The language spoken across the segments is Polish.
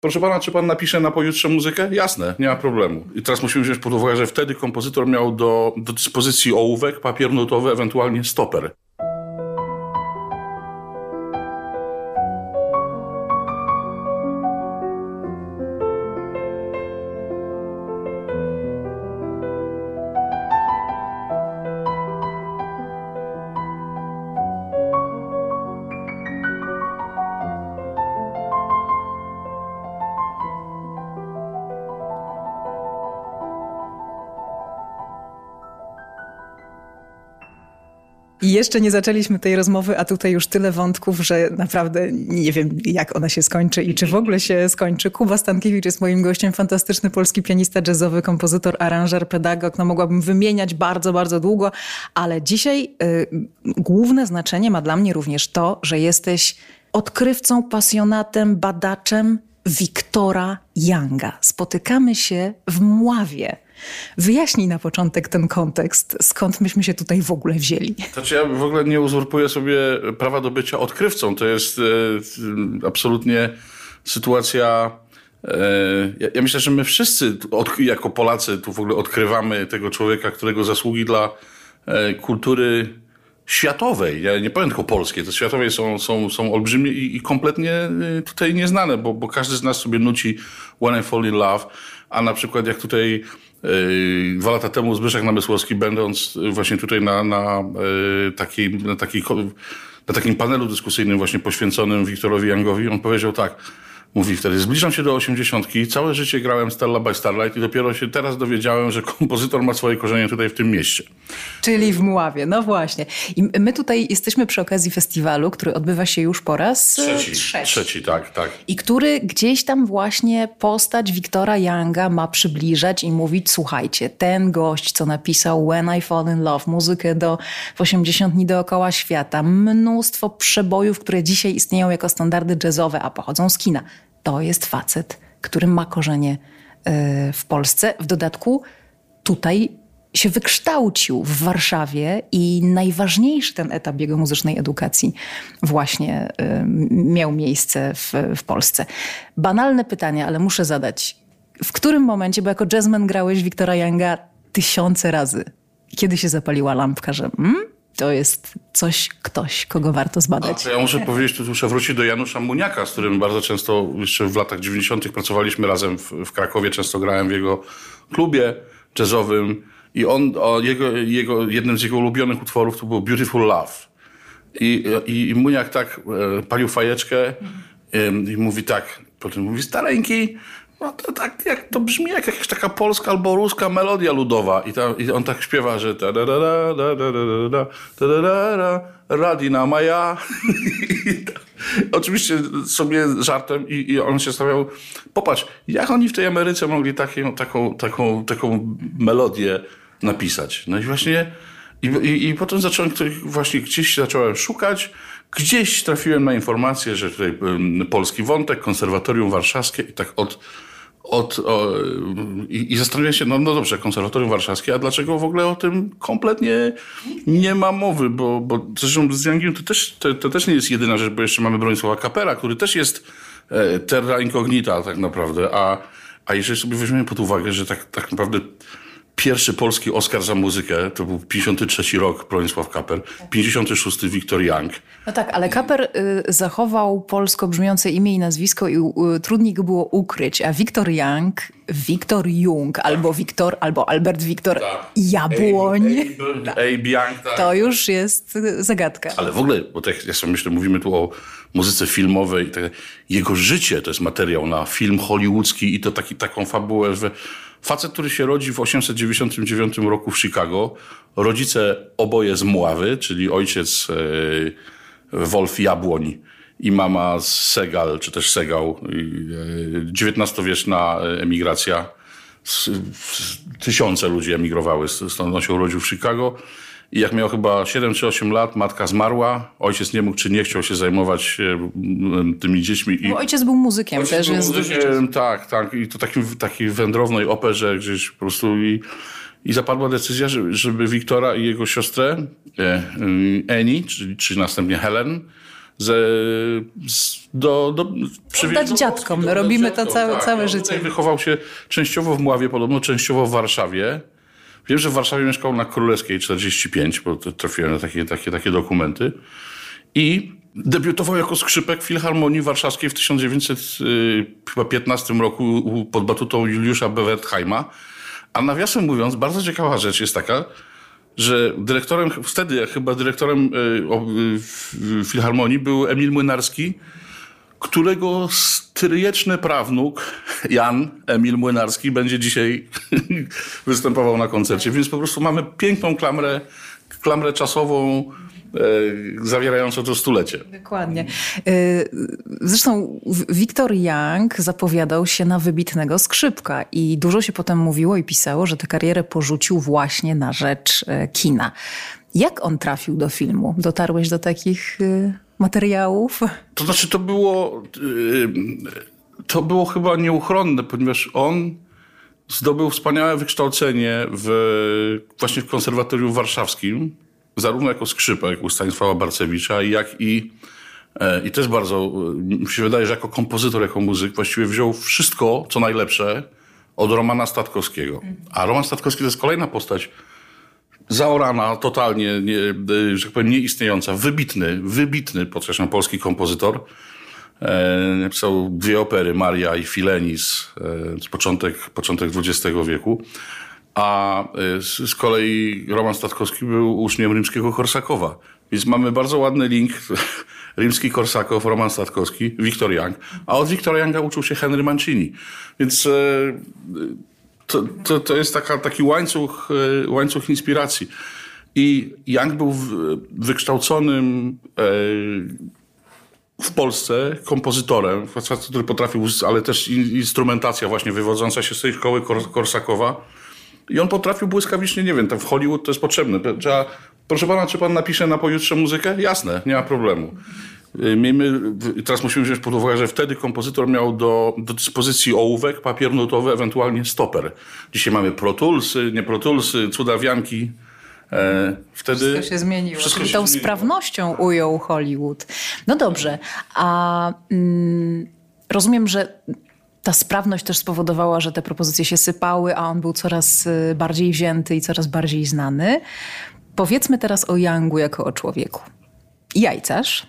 Proszę pana, czy pan napisze na pojutrze muzykę? Jasne, nie ma problemu. I teraz musimy wziąć pod uwagę, że wtedy kompozytor miał do, do dyspozycji ołówek, papier nutowy, ewentualnie stoper. Jeszcze nie zaczęliśmy tej rozmowy, a tutaj już tyle wątków, że naprawdę nie wiem, jak ona się skończy i czy w ogóle się skończy. Kuba Stankiewicz jest moim gościem, fantastyczny polski pianista jazzowy, kompozytor, aranżer, pedagog. No mogłabym wymieniać bardzo, bardzo długo, ale dzisiaj y, główne znaczenie ma dla mnie również to, że jesteś odkrywcą, pasjonatem, badaczem Wiktora Younga. Spotykamy się w Mławie. Wyjaśnij na początek ten kontekst, skąd myśmy się tutaj w ogóle wzięli. Znaczy ja w ogóle nie uzurpuję sobie prawa do bycia odkrywcą. To jest e, absolutnie sytuacja... E, ja, ja, myślę, że my wszyscy od, jako Polacy tu w ogóle odkrywamy tego człowieka, którego zasługi dla e, kultury światowej, ja nie powiem tylko polskiej, to światowej są, są, są olbrzymie i, i kompletnie e, tutaj nieznane, bo, bo każdy z nas sobie nuci When I Fall in Love, a na przykład jak tutaj Yy, dwa lata temu Zbyszek Namysłowski, będąc właśnie tutaj na, na, yy, takiej, na, takiej, na takim panelu dyskusyjnym właśnie poświęconym Wiktorowi Youngowi, on powiedział tak, Mówi wtedy, zbliżam się do osiemdziesiątki, całe życie grałem Stella by Starlight i dopiero się teraz dowiedziałem, że kompozytor ma swoje korzenie tutaj w tym mieście. Czyli w Mławie, no właśnie. I my tutaj jesteśmy przy okazji festiwalu, który odbywa się już po raz e, trzeci. Trzeci, trzeci tak, tak. I który gdzieś tam właśnie postać Wiktora Younga ma przybliżać i mówić, słuchajcie, ten gość, co napisał When I Fall in Love, muzykę do w 80 dni dookoła świata, mnóstwo przebojów, które dzisiaj istnieją jako standardy jazzowe, a pochodzą z kina to jest facet, który ma korzenie e, w Polsce. W dodatku tutaj się wykształcił w Warszawie i najważniejszy ten etap jego muzycznej edukacji właśnie e, miał miejsce w, w Polsce. Banalne pytanie, ale muszę zadać. W którym momencie, bo jako jazzman grałeś Wiktora Younga tysiące razy, kiedy się zapaliła lampka, że mm, to jest coś, ktoś, kogo warto zbadać. A, ja muszę powiedzieć, tu muszę wrócić do Janusza Muniaka, z którym bardzo często jeszcze w latach 90. pracowaliśmy razem w, w Krakowie. Często grałem w jego klubie jazzowym i on, jego, jego, jednym z jego ulubionych utworów to był Beautiful Love. I, i, i Muniak tak e, palił fajeczkę i mówi tak, potem mówi, stareńki, no to tak jak to brzmi jak jakaś taka polska albo ruska melodia ludowa. I, ta, i on tak śpiewa, że Radina Maja. Oczywiście sobie żartem i, i on się stawiał, popatrz, jak oni w tej Ameryce mogli takie, taką, taką, taką melodię napisać. No i właśnie i, i, i potem zacząłem właśnie gdzieś zacząłem szukać, gdzieś trafiłem na informację, że tutaj polski wątek, konserwatorium warszawskie i tak od od, o, i, i zastanawiam się, no, no dobrze, konserwatorium warszawskie, a dlaczego w ogóle o tym kompletnie nie ma mowy, bo, bo zresztą z Youngiem to też, to, to, też nie jest jedyna rzecz, bo jeszcze mamy Bronisława Kapera, który też jest e, terra incognita tak naprawdę, a, a jeżeli sobie weźmiemy pod uwagę, że tak, tak naprawdę Pierwszy polski Oscar za muzykę to był 53 rok Bronisław Kaper, 56 Wiktor Young. No tak, ale Kaper y, zachował polsko brzmiące imię i nazwisko i y, trudniej go było ukryć, a Wiktor Young, Wiktor Jung albo Wiktor, albo Albert Wiktor tak. Jabłoń. Abe, Abe, Abe Young, tak. To już jest zagadka. Ale w ogóle, bo tak ja sobie myślę, mówimy tu o muzyce filmowej, tak, jego życie to jest materiał na film hollywoodzki i to taki, taką fabułę, że Facet, który się rodzi w 899 roku w Chicago, rodzice oboje z Mławy, czyli ojciec e, Wolf Jabłoń i mama z Segal, czy też Segał, XIX-wieczna e, emigracja. Tysiące ludzi emigrowały, stąd on się urodził w Chicago. I jak miał chyba 7 czy 8 lat, matka zmarła. Ojciec nie mógł czy nie chciał się zajmować e, tymi dziećmi. I... ojciec był muzykiem ojciec też. Był jest muzykiem, tak, tak. I to takim, takiej wędrownej operze gdzieś po prostu. I, i zapadła decyzja, żeby Wiktora i jego siostrę e, Eni, czyli, czy następnie Helen, ze, z, do, do, Oddać dziadkom, no, robimy to całe, tak, całe życie. Wychował się częściowo w Mławie, podobno częściowo w Warszawie. Wiem, że w Warszawie mieszkał na Królewskiej 45, bo trafiłem na takie, takie, takie dokumenty. I debiutował jako skrzypek Filharmonii Warszawskiej w 1915 roku u- pod batutą Juliusza Bewertheima. A nawiasem mówiąc, bardzo ciekawa rzecz jest taka, że dyrektorem, wtedy chyba dyrektorem y, y, w- Filharmonii był Emil Młynarski, którego stryjeczny prawnuk Jan Emil Młynarski będzie dzisiaj występował na koncercie. Więc po prostu mamy piękną klamrę, klamrę czasową e, zawierającą to stulecie. Dokładnie. Y, Zresztą Wiktor Young zapowiadał się na wybitnego skrzypka i dużo się potem mówiło i pisało, że tę karierę porzucił właśnie na rzecz e, kina. Jak on trafił do filmu? Dotarłeś do takich y, materiałów? To znaczy, to było, yy, to było chyba nieuchronne, ponieważ on zdobył wspaniałe wykształcenie w, właśnie w konserwatorium warszawskim, zarówno jako skrzypek u Stanisława Barcewicza, jak i e, i też bardzo, e, mi się wydaje, że jako kompozytor, jako muzyk właściwie wziął wszystko, co najlepsze od Romana Statkowskiego. A Roman Statkowski to jest kolejna postać, zaorana, totalnie, nie, e, że tak powiem, nieistniejąca. Wybitny, wybitny, podkreślam, polski kompozytor. E, napisał dwie opery, Maria i Filenis, e, z początek, początek XX wieku. A e, z, kolei Roman Statkowski był uczniem rzymskiego Korsakowa. Więc mamy bardzo ładny link. Rimski Korsakow, Roman Statkowski, Wiktor Young. A od Wiktora Younga uczył się Henry Mancini. Więc to, to, to jest taka, taki łańcuch, e, łańcuch inspiracji. I Young był wykształconym e, w Polsce kompozytorem, który potrafił, ale też in- instrumentacja właśnie wywodząca się z tej szkoły Kor- Korsakowa. I on potrafił błyskawicznie, nie wiem, tam w Hollywood to jest potrzebne. Trzeba, proszę pana, czy pan napisze na pojutrze muzykę? Jasne, nie ma problemu. Y, Miejmy, w- teraz musimy wziąć pod uwagę, że wtedy kompozytor miał do, do dyspozycji ołówek, papier nutowy, ewentualnie stoper. Dzisiaj mamy Pro Toolsy, nie Pro Toolsy, cudawianki. E, wtedy Wszystko się zmieniło. wszystko Czyli tą zmieniło. sprawnością ujął Hollywood. No dobrze, a mm, rozumiem, że ta sprawność też spowodowała, że te propozycje się sypały, a on był coraz y, bardziej wzięty i coraz bardziej znany. Powiedzmy teraz o Youngu jako o człowieku. Jajcarz.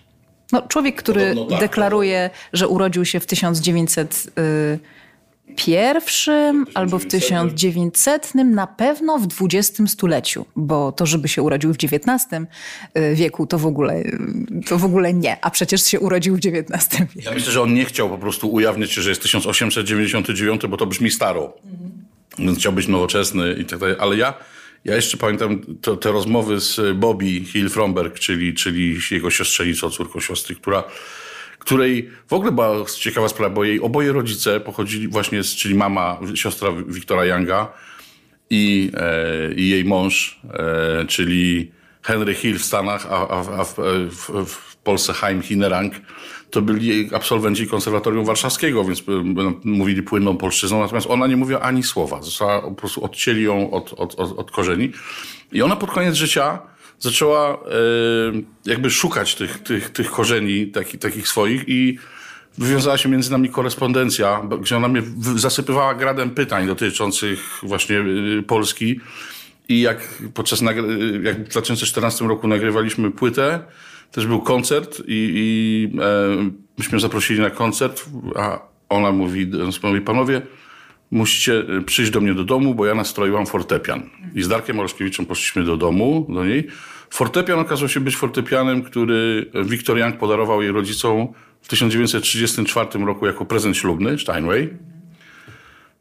No, człowiek, który tak, deklaruje, że urodził się w 1901 albo w 1900, na pewno w XX stuleciu, bo to, żeby się urodził w XIX y, wieku, to w ogóle, y, to w ogóle nie, a przecież się urodził w XIX wieku. Ja myślę, że on nie chciał po prostu ujawniać się, że jest 1899, bo to brzmi staro. Więc chciał być nowoczesny i tak dalej. Ale ja, ja jeszcze pamiętam to, te rozmowy z Bobby Hill-Fromberg, czyli, czyli jego siostrzenicą, córką siostry, która której w ogóle była ciekawa sprawa, bo jej oboje rodzice pochodzili właśnie, z, czyli mama, siostra Wiktora Younga i, e, i jej mąż, e, czyli Henry Hill w Stanach, a, a, a w, w, w Polsce Chaim Hinerang, to byli absolwenci konserwatorium warszawskiego, więc e, mówili płynną polszczyzną, natomiast ona nie mówiła ani słowa. Została, po prostu odcięli ją od, od, od, od korzeni. I ona pod koniec życia zaczęła e, jakby szukać tych, tych, tych korzeni taki, takich swoich i wywiązała się między nami korespondencja, gdzie ona mnie zasypywała gradem pytań dotyczących właśnie y, Polski. I jak podczas jak w 2014 roku nagrywaliśmy płytę, też był koncert i, i e, myśmy zaprosili na koncert, a ona mówi, mówi panowie, musicie przyjść do mnie do domu, bo ja nastroiłam fortepian. I z Darkiem Olszkiewiczem poszliśmy do domu, do niej. Fortepian okazał się być fortepianem, który Wiktor Young podarował jej rodzicom w 1934 roku jako prezent ślubny, Steinway.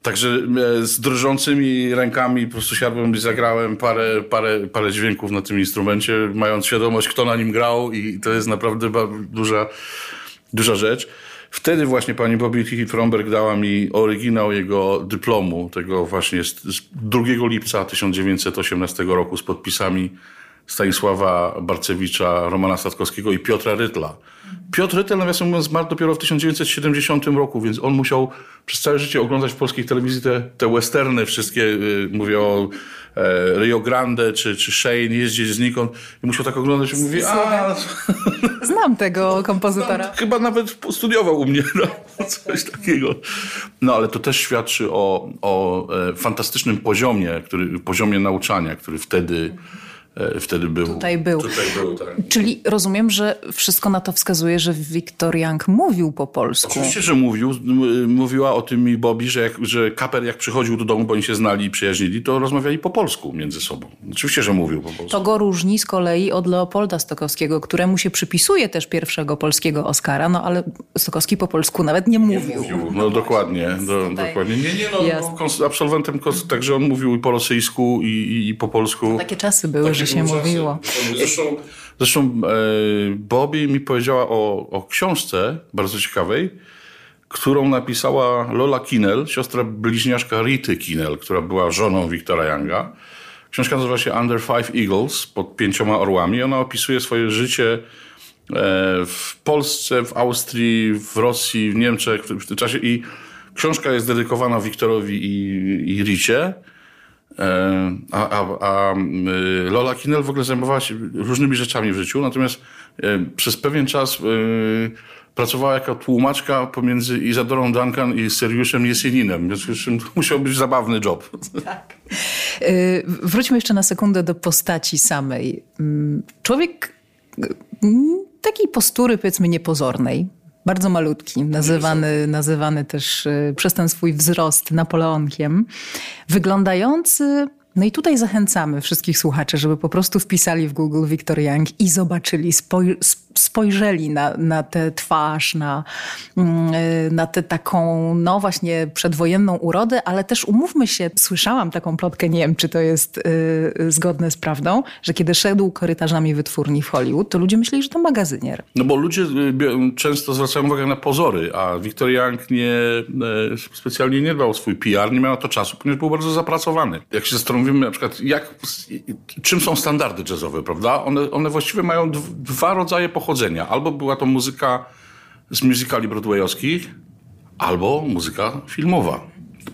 Także e, z drżącymi rękami po prostu siadłem i zagrałem parę, parę, parę dźwięków na tym instrumencie, mając świadomość, kto na nim grał i to jest naprawdę duża, duża rzecz. Wtedy właśnie pani Bobby Hill-Fromberg dała mi oryginał jego dyplomu, tego właśnie z, z 2 lipca 1918 roku z podpisami Stanisława Barcewicza, Romana Statkowskiego i Piotra Rytla. Piotr Rytel, nawiasem mówiąc, zmarł dopiero w 1970 roku, więc on musiał przez całe życie oglądać w polskiej telewizji te, te westerny wszystkie, y, mówię o e, Rio Grande czy, czy Shane, jeździć znikąd i musiał tak oglądać i mówi, a... Znam tego kompozytora. Tam, chyba nawet studiował u mnie, no, coś takiego. No ale to też świadczy o, o e, fantastycznym poziomie, który, poziomie nauczania, który wtedy E, wtedy był. Tutaj był. Tutaj był tak. Czyli rozumiem, że wszystko na to wskazuje, że Wiktor Young mówił po polsku. Oczywiście, że mówił. Mówiła o tym mi Bobby, że, jak, że Kaper jak przychodził do domu, bo oni się znali i przyjaźnili, to rozmawiali po polsku między sobą. Oczywiście, że mówił po polsku. To go różni z kolei od Leopolda Stokowskiego, któremu się przypisuje też pierwszego polskiego Oscara, no ale Stokowski po polsku nawet nie mówił. Nie mówił. No dokładnie. Do, dokładnie. Nie, nie, no, no absolwentem, także on mówił i po rosyjsku i, i, i po polsku. Takie czasy były, że się mówiło. Zresztą, zresztą e, Bobby mi powiedziała o, o książce bardzo ciekawej, którą napisała Lola Kinel, siostra bliźniaczka Rity Kinel, która była żoną Wiktora Younga. Książka nazywa się Under Five Eagles, pod pięcioma orłami. Ona opisuje swoje życie e, w Polsce, w Austrii, w Rosji, w Niemczech w tym czasie i książka jest dedykowana Wiktorowi i, i Ricie. E, a, a, a y, Lola Kinel w ogóle zajmowała się różnymi rzeczami w życiu, natomiast e, przez pewien czas e, pracowała jako tłumaczka pomiędzy Izadorą Duncan i Seriuszem Jesieninem, więc musiał być zabawny job. Tak. Wróćmy jeszcze na sekundę do postaci samej. Mm, człowiek takiej postury, powiedzmy, niepozornej, bardzo malutki, nazywany, nazywany też y, przez ten swój wzrost Napoleonkiem, wyglądający no i tutaj zachęcamy wszystkich słuchaczy, żeby po prostu wpisali w Google Victor Young i zobaczyli, spoj spojrzeli na, na tę twarz, na, mm, na tę taką, no właśnie przedwojenną urodę, ale też umówmy się, słyszałam taką plotkę, nie wiem, czy to jest y, zgodne z prawdą, że kiedy szedł korytarzami wytwórni w Hollywood, to ludzie myśleli, że to magazynier. No bo ludzie y, często zwracają uwagę na pozory, a Victor Young nie, specjalnie nie dbał o swój PR, nie miał na to czasu, ponieważ był bardzo zapracowany. Jak się zastanowimy na przykład, jak, czym są standardy jazzowe, prawda? One, one właściwie mają dwa rodzaje pochodzenia. Albo była to muzyka z musicali broadwayowskich, albo muzyka filmowa.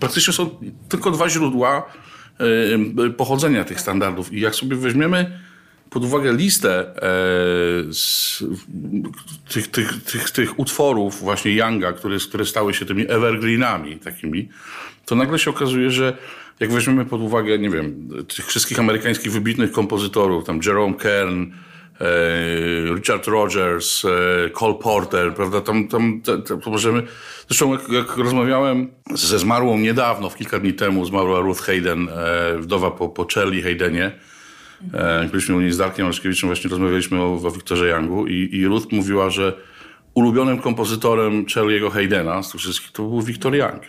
Praktycznie są tylko dwa źródła yy, pochodzenia tych standardów. I jak sobie weźmiemy pod uwagę listę e, tych, tych, tych, tych utworów właśnie Younga, które, które stały się tymi evergreenami takimi, to nagle się okazuje, że jak weźmiemy pod uwagę, nie wiem, tych wszystkich amerykańskich wybitnych kompozytorów, tam Jerome Kern, e, Richard Rogers, e, Cole Porter, prawda, tam, tam to możemy... Zresztą jak, jak, rozmawiałem ze zmarłą niedawno, w kilka dni temu, zmarła Ruth Hayden, e, wdowa po, po Charlie Haydenie, jak byliśmy u niej z Darkiem Olszkiewiczem, właśnie rozmawialiśmy o, o Wiktorze Youngu i, i Ruth mówiła, że ulubionym kompozytorem Charlie'ego Haydena z tych wszystkich to był Wiktor Young.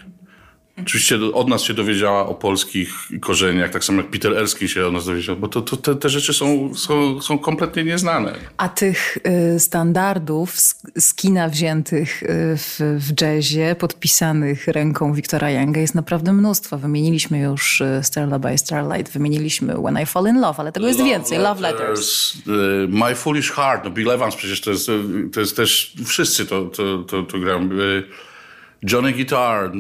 Oczywiście od nas się dowiedziała o polskich korzeniach, tak samo jak Peter Erskine się od nas dowiedział, bo to, to te, te, rzeczy są, są, są kompletnie nieznane. A tych y, standardów z, kina wziętych y, w, w jazzie, podpisanych ręką Wiktora Younga jest naprawdę mnóstwo. Wymieniliśmy już y, Starlight by Starlight, wymieniliśmy When I Fall in Love, ale tego jest Love więcej. Love Letters. My Foolish Heart, no Bill Evans przecież to jest, to jest też, wszyscy to, to, to, to grają. Johnny Guitar,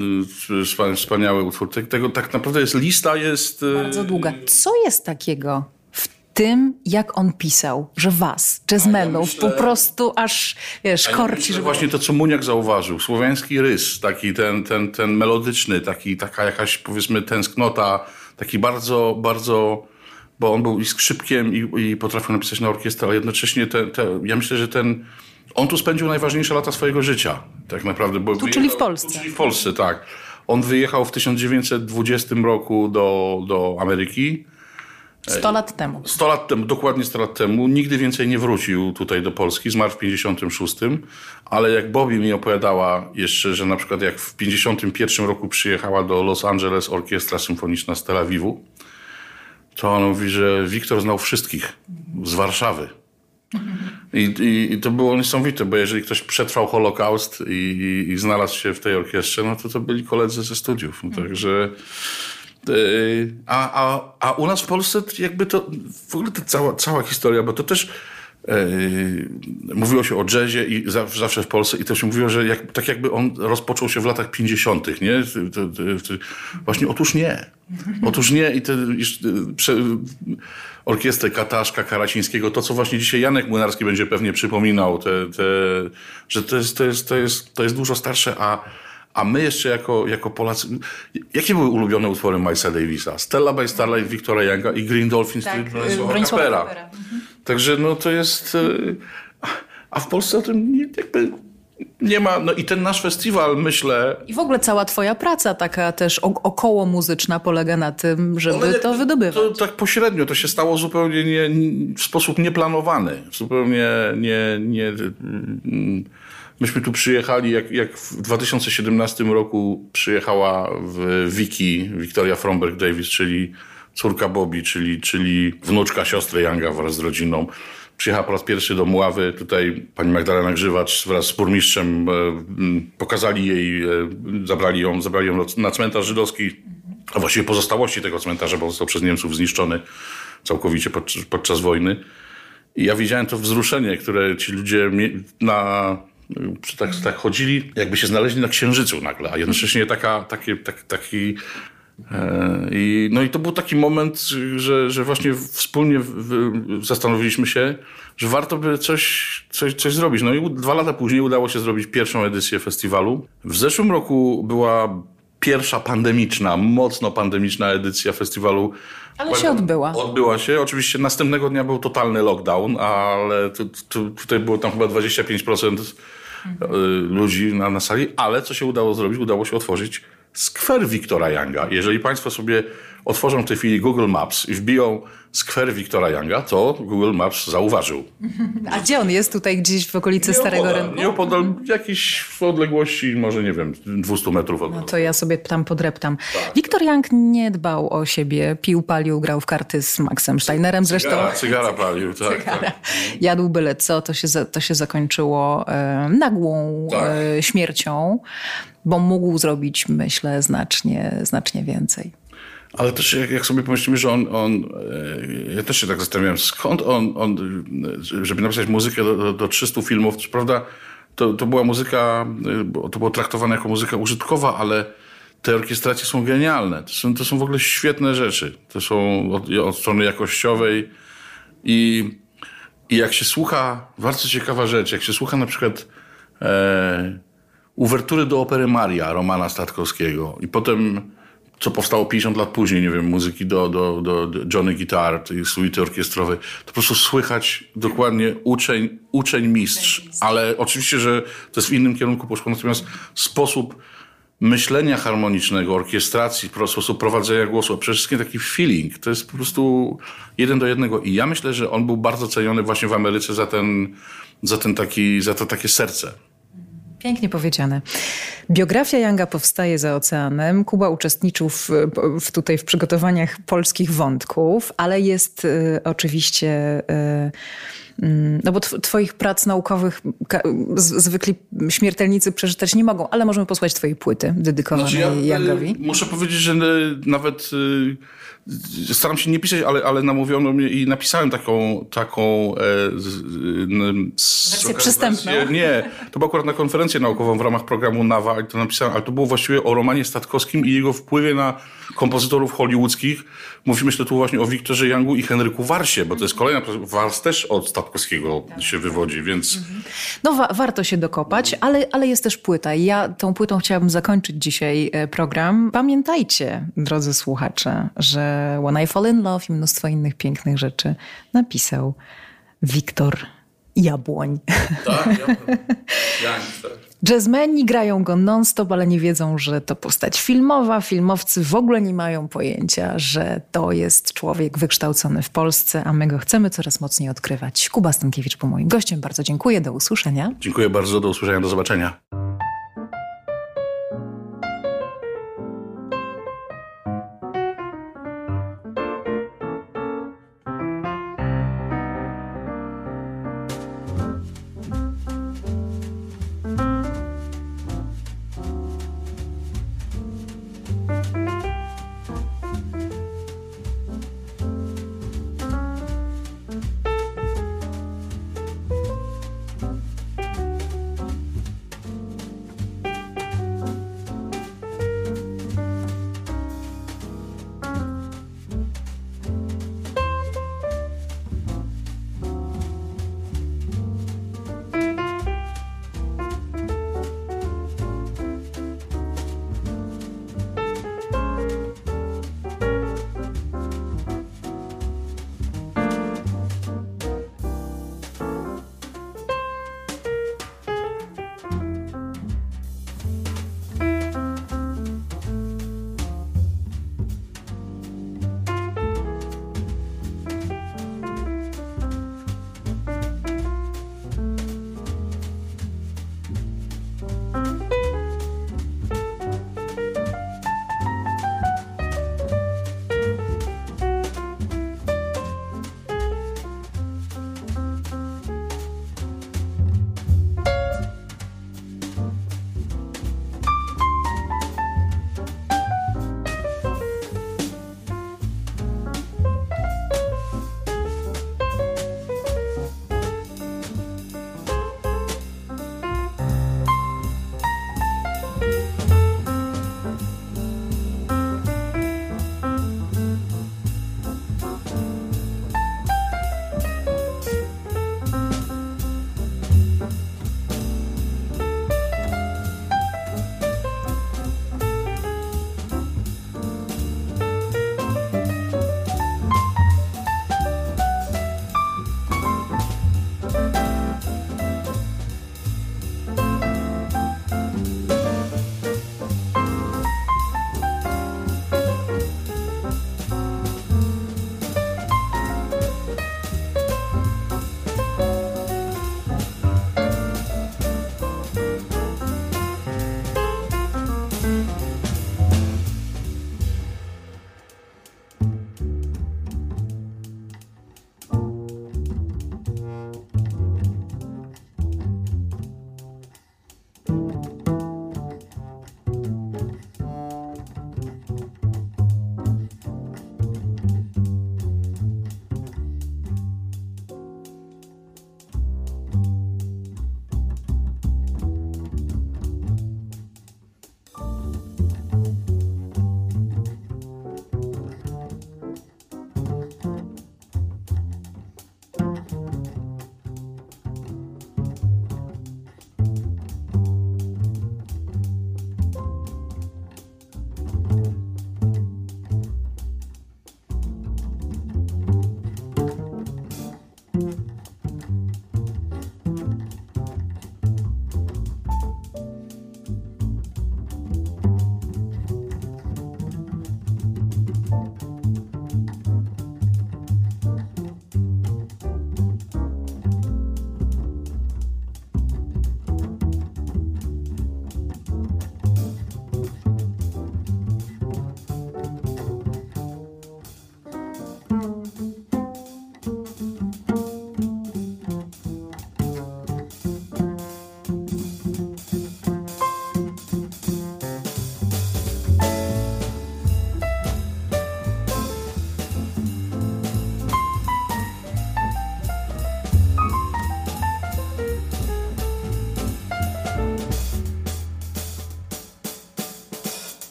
y, wspaniały utwór. Tego tak naprawdę jest lista jest... Y, Bardzo długa. Co jest takiego w tym, jak on pisał, że was, jazzmenów, ja po prostu aż, wiesz, korci. Że właśnie to, co Muniak zauważył, słowiański rys, taki ten, ten, ten melodyczny, taki, taka jakaś, powiedzmy, tęsknota, taki bardzo, bardzo bo on był i skrzypkiem i, i potrafił napisać na orkiestrę, ale jednocześnie te, te, ja myślę, że ten on tu spędził najważniejsze lata swojego życia, tak naprawdę. Bo tu, czyli w Polsce. Tu, czyli w Polsce, tak. On wyjechał w 1920 roku do, do Ameryki. 100 lat temu. 100 lat temu, dokładnie 100 lat temu. Nigdy więcej nie wrócił tutaj do Polski. Zmarł w 56. Ale jak Bobby mi opowiadała jeszcze, że na przykład jak w 51 roku przyjechała do Los Angeles Orkiestra Symfoniczna z Tel Awiwu, to on mówi, że Wiktor znał wszystkich z Warszawy. I, i, I, to było niesamowite, bo jeżeli ktoś przetrwał Holokaust i, i, znalazł się w tej orkiestrze, no to to byli koledzy ze studiów. No, także. E, a, a, a u nas w Polsce jakby to w ogóle ta cała, cała historia, bo to też mówiło się o jazzie i zawsze w Polsce i się mówiło, że jak, tak jakby on rozpoczął się w latach 50., nie? Właśnie otóż nie. Otóż nie i te iż, prze, orkiestrę Kataszka, Karacińskiego, to co właśnie dzisiaj Janek Młynarski będzie pewnie przypominał, te, te, że to jest, to, jest, to, jest, to jest dużo starsze, a a my jeszcze jako, jako Polacy... Jakie były ulubione utwory Milesa Davisa? Stella by Starlight, Wiktora Younga i Green Dolphins tak, Bronisława Kapera. Mhm. Także no to jest... E, a w Polsce o tym nie, jakby nie ma, no i ten nasz festiwal, myślę... I w ogóle cała twoja praca taka też około muzyczna polega na tym, żeby to wydobywać. To, tak pośrednio, to się stało zupełnie nie, w sposób nieplanowany. Zupełnie nie... nie mm, Myśmy tu przyjechali, jak, jak w 2017 roku przyjechała w Wiki Wiktoria Fromberg Davis, czyli córka Bobby, czyli, czyli wnuczka siostry Younga wraz z rodziną. Przyjechała po raz pierwszy do Mławy. Tutaj pani Magdalena Grzywacz wraz z burmistrzem e, pokazali jej, e, zabrali ją, zabrali ją na cmentarz żydowski, a właściwie pozostałości tego cmentarza, bo został przez Niemców zniszczony całkowicie podczas wojny. I ja widziałem to wzruszenie, które ci ludzie na tak, tak chodzili, jakby się znaleźli na księżycu nagle, a jednocześnie taka, taki, tak, taki e, i, no i to był taki moment, że, że właśnie wspólnie zastanowiliśmy się, że warto by coś, coś, coś zrobić. No i dwa lata później udało się zrobić pierwszą edycję festiwalu. W zeszłym roku była pierwsza pandemiczna, mocno pandemiczna edycja festiwalu. Ale się odbyła. Odbyła się. Oczywiście następnego dnia był totalny lockdown, ale tu, tu, tutaj było tam chyba 25% mhm. ludzi na, na sali, ale co się udało zrobić? Udało się otworzyć skwer Wiktora Younga. Jeżeli Państwo sobie otworzą w tej chwili Google Maps i wbiją skwer Wiktora Younga, to Google Maps zauważył. A gdzie on jest? Tutaj gdzieś w okolicy Starego Rynku? Nieopodal jakiejś w odległości, może nie wiem, 200 metrów od No to ja sobie tam podreptam. Tak. Wiktor Young nie dbał o siebie, pił, palił, grał w karty z Maxem Steinerem zresztą. Cygara, cygara palił, tak. Cygara. tak. Jadł byle co, to się, to się zakończyło e, nagłą tak. e, śmiercią, bo mógł zrobić, myślę, znacznie, znacznie więcej. Ale też jak, jak sobie pomyślimy, że on, on, e, ja też się tak zastanawiałem, skąd on, on żeby napisać muzykę do, do, do 300 filmów, prawda to, to była muzyka, e, to było traktowane jako muzyka użytkowa, ale te orkiestracje są genialne. To są, to są w ogóle świetne rzeczy. To są od, od strony jakościowej i, i jak się słucha, bardzo ciekawa rzecz, jak się słucha na przykład e, uwertury do opery Maria Romana Statkowskiego i potem co powstało 50 lat później, nie wiem, muzyki do, do, do, Johnny Guitar, tej suity orkiestrowej, to po prostu słychać dokładnie uczeń, uczeń mistrz. Ale oczywiście, że to jest w innym kierunku poszło, natomiast sposób myślenia harmonicznego, orkiestracji, sposób prowadzenia głosu, a przede wszystkim taki feeling, to jest po prostu jeden do jednego. I ja myślę, że on był bardzo ceniony właśnie w Ameryce za ten, za ten taki, za to takie serce. Pięknie powiedziane. Biografia Younga powstaje za oceanem. Kuba uczestniczył w, w tutaj w przygotowaniach polskich wątków, ale jest y, oczywiście... Y, no bo twoich prac naukowych zwykli śmiertelnicy przeczytać nie mogą, ale możemy posłać twojej płyty dedykowanej znaczy ja, Youngowi. Muszę powiedzieć, że nawet staram się nie pisać, ale, ale namówiono mnie i napisałem taką taką e, Wersję przystępną. Nie, to było akurat na konferencję naukową w ramach programu NAWA i to napisałem, ale to było właściwie o Romanie Statkowskim i jego wpływie na kompozytorów hollywoodzkich. Mówimy tu właśnie o Wiktorze Youngu i Henryku Warsie, bo to jest kolejna, Wars też od Statkowskiego się wywodzi, więc... Mhm. No wa warto się dokopać, ale, ale jest też płyta i ja tą płytą chciałabym zakończyć dzisiaj e, program. Pamiętajcie, drodzy słuchacze, że When I Fall in Love i mnóstwo innych pięknych rzeczy napisał Wiktor Jabłoń. Tak, Jabłoń. tak. Jazzmeni grają go non-stop, ale nie wiedzą, że to postać filmowa. Filmowcy w ogóle nie mają pojęcia, że to jest człowiek wykształcony w Polsce, a my go chcemy coraz mocniej odkrywać. Kuba Stankiewicz był moim gościem. Bardzo dziękuję. Do usłyszenia. Dziękuję bardzo. Do usłyszenia. Do zobaczenia.